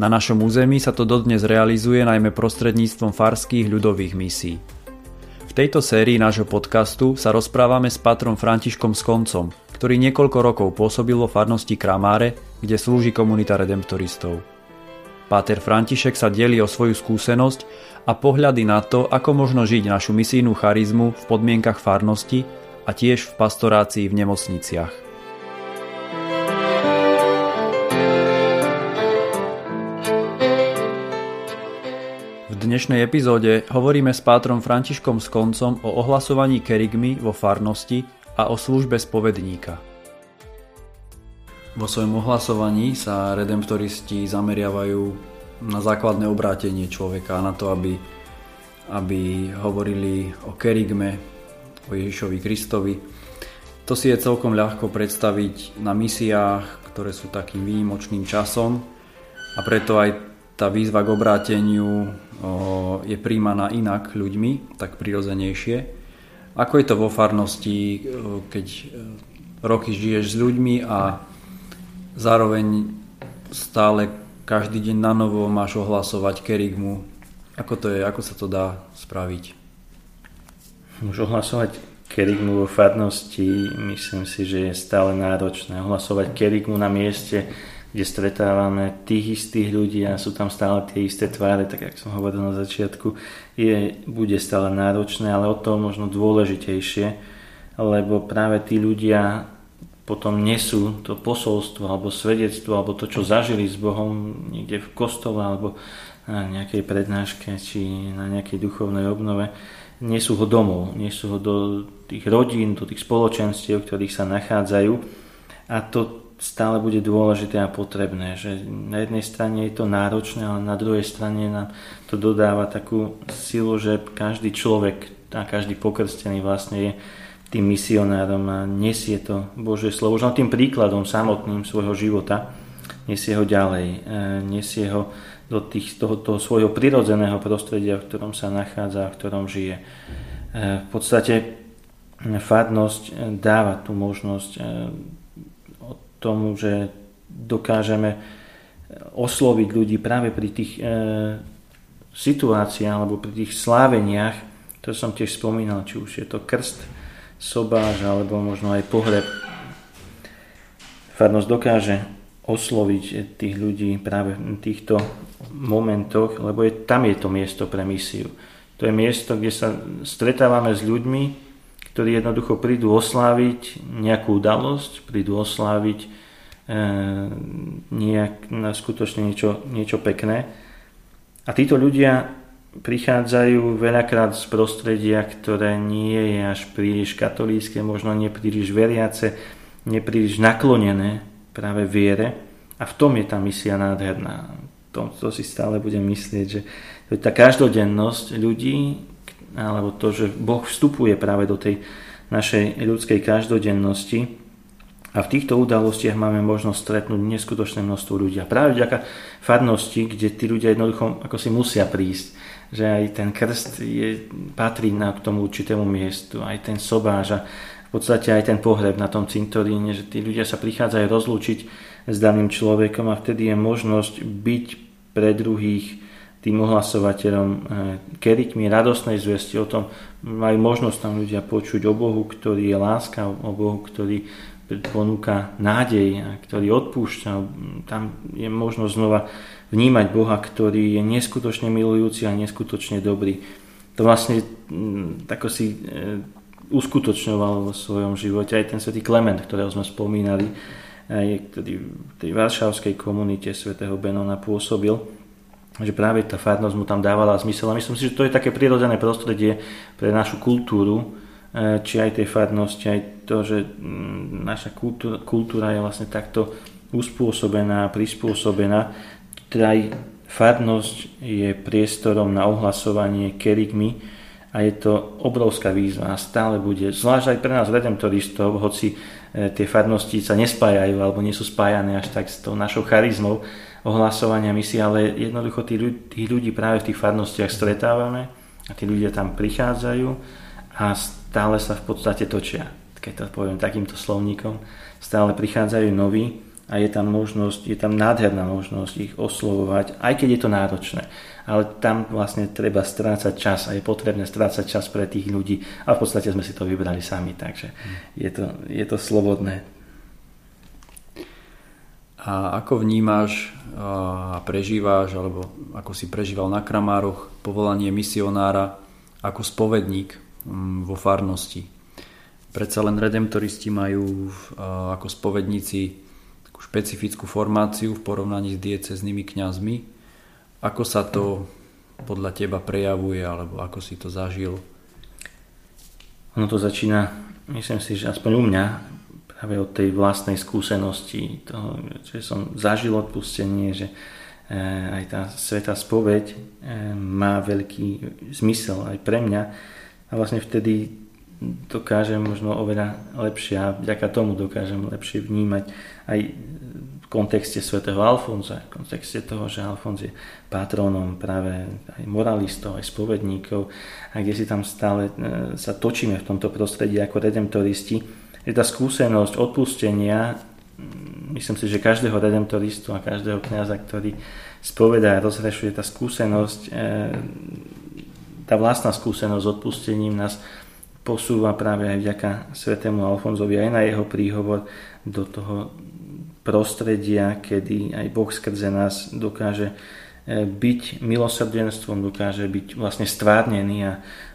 na našom území sa to dodnes realizuje najmä prostredníctvom farských ľudových misí. V tejto sérii nášho podcastu sa rozprávame s patrom Františkom Skoncom, ktorý niekoľko rokov pôsobil vo farnosti Kramáre, kde slúži komunita redemptoristov. Páter František sa delí o svoju skúsenosť a pohľady na to, ako možno žiť našu misijnú charizmu v podmienkach farnosti a tiež v pastorácii v nemocniciach. Dnešnej epizóde hovoríme s pátrom Františkom Skoncom o ohlasovaní kerigmy vo farnosti a o službe spovedníka. Vo svojom ohlasovaní sa redemptoristi zameriavajú na základné obrátenie človeka, na to, aby, aby hovorili o kerigme, o Ježišovi Kristovi. To si je celkom ľahko predstaviť na misiách, ktoré sú takým výnimočným časom a preto aj tá výzva k obráteniu je príjmaná inak ľuďmi, tak prirodzenejšie. Ako je to vo farnosti, keď e, roky žiješ s ľuďmi a zároveň stále každý deň na novo máš ohlasovať kerigmu. Ako to je, ako sa to dá spraviť? Už ohlasovať kerigmu vo farnosti myslím si, že je stále náročné. Ohlasovať kerigmu na mieste, kde stretávame tých istých ľudí a sú tam stále tie isté tváre, tak ako som hovoril na začiatku, je, bude stále náročné, ale o to možno dôležitejšie, lebo práve tí ľudia potom nesú to posolstvo alebo svedectvo alebo to, čo zažili s Bohom niekde v kostole alebo na nejakej prednáške či na nejakej duchovnej obnove, nesú ho domov, nesú ho do tých rodín, do tých spoločenstiev, v ktorých sa nachádzajú. A to stále bude dôležité a potrebné. Že na jednej strane je to náročné, ale na druhej strane nám to dodáva takú silu, že každý človek a každý pokrstený vlastne je tým misionárom a nesie to Božie slovo. Už tým príkladom samotným svojho života nesie ho ďalej. E, nesie ho do tých, toho, svojho prirodzeného prostredia, v ktorom sa nachádza v ktorom žije. E, v podstate farnosť dáva tú možnosť e, tomu, že dokážeme osloviť ľudí práve pri tých e, situáciách alebo pri tých sláveniach, to som tiež spomínal, či už je to krst, sobáž alebo možno aj pohreb. Farnosť dokáže osloviť tých ľudí práve v týchto momentoch, lebo je, tam je to miesto pre misiu. To je miesto, kde sa stretávame s ľuďmi, ktorí jednoducho prídu osláviť nejakú udalosť, prídu osláviť e, nejak, na skutočne niečo, niečo pekné. A títo ľudia prichádzajú veľakrát z prostredia, ktoré nie je až príliš katolícke, možno nie príliš veriace, nepríliš naklonené práve viere. A v tom je tá misia nádherná. To, to si stále budem myslieť, že tá každodennosť ľudí, alebo to, že Boh vstupuje práve do tej našej ľudskej každodennosti a v týchto udalostiach máme možnosť stretnúť neskutočné množstvo ľudí. A práve vďaka farnosti, kde tí ľudia jednoducho ako si musia prísť, že aj ten krst je, patrí na k tomu určitému miestu, aj ten sobáž a v podstate aj ten pohreb na tom cintoríne, že tí ľudia sa prichádzajú rozlúčiť s daným človekom a vtedy je možnosť byť pre druhých tým ohlasovateľom eh, kerikmi radosnej zvesti o tom, majú možnosť tam ľudia počuť o Bohu, ktorý je láska, o Bohu, ktorý ponúka nádej a ktorý odpúšťa. Tam je možnosť znova vnímať Boha, ktorý je neskutočne milujúci a neskutočne dobrý. To vlastne mm, tako si eh, uskutočňoval vo svojom živote aj ten svätý Klement, ktorého sme spomínali, aj ktorý v tej varšavskej komunite svätého Benona pôsobil že práve tá farnosť mu tam dávala zmysel. A myslím si, že to je také prirodzené prostredie pre našu kultúru, e, či aj tej farnosti, aj to, že mm, naša kultúra, kultúra je vlastne takto uspôsobená, prispôsobená, teda aj farnosť je priestorom na ohlasovanie kerigmy a je to obrovská výzva a stále bude, zvlášť aj pre nás redemptoristov, hoci e, tie farnosti sa nespájajú alebo nie sú spájané až tak s tou našou charizmou ohlasovania misi, ale jednoducho tí ľudí, tí ľudí práve v tých farnostiach stretávame a tí ľudia tam prichádzajú a stále sa v podstate točia, keď to poviem takýmto slovníkom, stále prichádzajú noví a je tam možnosť, je tam nádherná možnosť ich oslovovať, aj keď je to náročné. Ale tam vlastne treba strácať čas a je potrebné strácať čas pre tých ľudí a v podstate sme si to vybrali sami, takže je to, je to slobodné. A ako vnímáš a prežíváš, alebo ako si prežíval na Kramároch povolanie misionára ako spovedník mm, vo farnosti? Predsa len redemptoristi majú ako spovedníci špecifickú formáciu v porovnaní s dieceznými kňazmi. Ako sa to podľa teba prejavuje, alebo ako si to zažil? Ono to začína, myslím si, že aspoň u mňa, práve od tej vlastnej skúsenosti, toho, že som zažil odpustenie, že eh, aj tá sveta spoveď eh, má veľký zmysel aj pre mňa. A vlastne vtedy dokážem možno oveľa lepšie a vďaka tomu dokážem lepšie vnímať aj v kontexte svätého Alfonza, v kontexte toho, že Alfonz je patrónom práve aj moralistov, aj spovedníkov a kde si tam stále e, sa točíme v tomto prostredí ako redemptoristi, je tá skúsenosť odpustenia, myslím si, že každého redemptoristu a každého kniaza, ktorý spovedá a rozhrešuje tá skúsenosť, e, tá vlastná skúsenosť s odpustením nás posúva práve aj vďaka svetému Alfonzovi aj na jeho príhovor do toho prostredia, kedy aj Boh skrze nás dokáže e, byť milosrdenstvom, dokáže byť vlastne stvárnený a,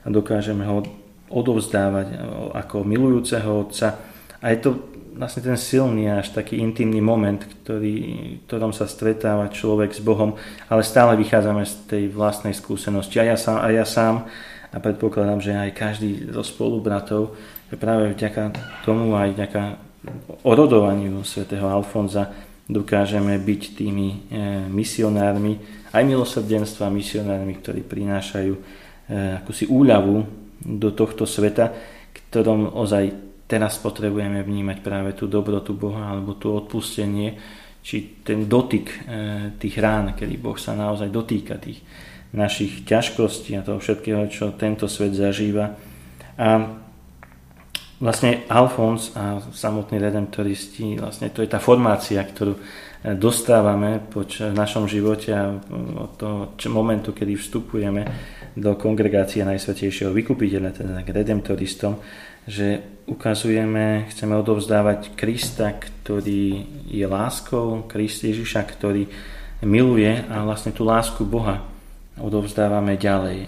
dokážeme ho odovzdávať ako milujúceho Otca. A je to vlastne ten silný až taký intimný moment, ktorý, v ktorom sa stretáva človek s Bohom, ale stále vychádzame z tej vlastnej skúsenosti. A ja sám, a ja sám a predpokladám, že aj každý zo spolubratov, že práve vďaka tomu aj vďaka orodovaniu svätého Alfonza dokážeme byť tými e, misionármi, aj milosrdenstva misionármi, ktorí prinášajú e, akúsi úľavu do tohto sveta, ktorom ozaj teraz potrebujeme vnímať práve tú dobrotu Boha alebo tú odpustenie, či ten dotyk e, tých rán, kedy Boh sa naozaj dotýka tých našich ťažkostí a toho všetkého, čo tento svet zažíva. A vlastne Alfons a samotní redemptoristi, vlastne to je tá formácia, ktorú dostávame poč- v našom živote a od toho momentu, kedy vstupujeme do kongregácie Najsvetejšieho vykupiteľa, teda k redemptoristom, že ukazujeme, chceme odovzdávať Krista, ktorý je láskou, Krist Ježiša, ktorý miluje a vlastne tú lásku Boha odovzdávame ďalej.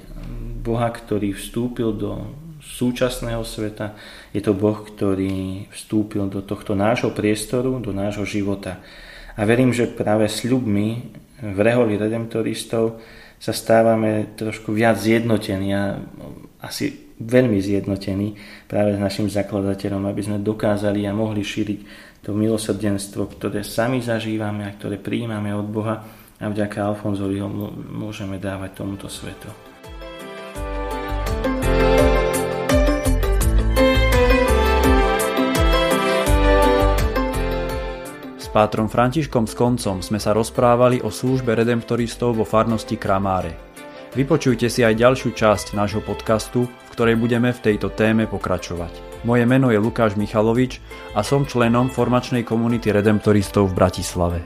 Boha, ktorý vstúpil do súčasného sveta, je to Boh, ktorý vstúpil do tohto nášho priestoru, do nášho života. A verím, že práve sľubmi v reholi redemptoristov sa stávame trošku viac zjednotení a asi veľmi zjednotení práve s našim zakladateľom, aby sme dokázali a mohli šíriť to milosrdenstvo, ktoré sami zažívame a ktoré príjmame od Boha a vďaka Alfonzovi ho môžeme dávať tomuto svetu. Pátrom Františkom koncom sme sa rozprávali o službe redemptoristov vo farnosti Kramáre. Vypočujte si aj ďalšiu časť nášho podcastu, v ktorej budeme v tejto téme pokračovať. Moje meno je Lukáš Michalovič a som členom formačnej komunity redemptoristov v Bratislave.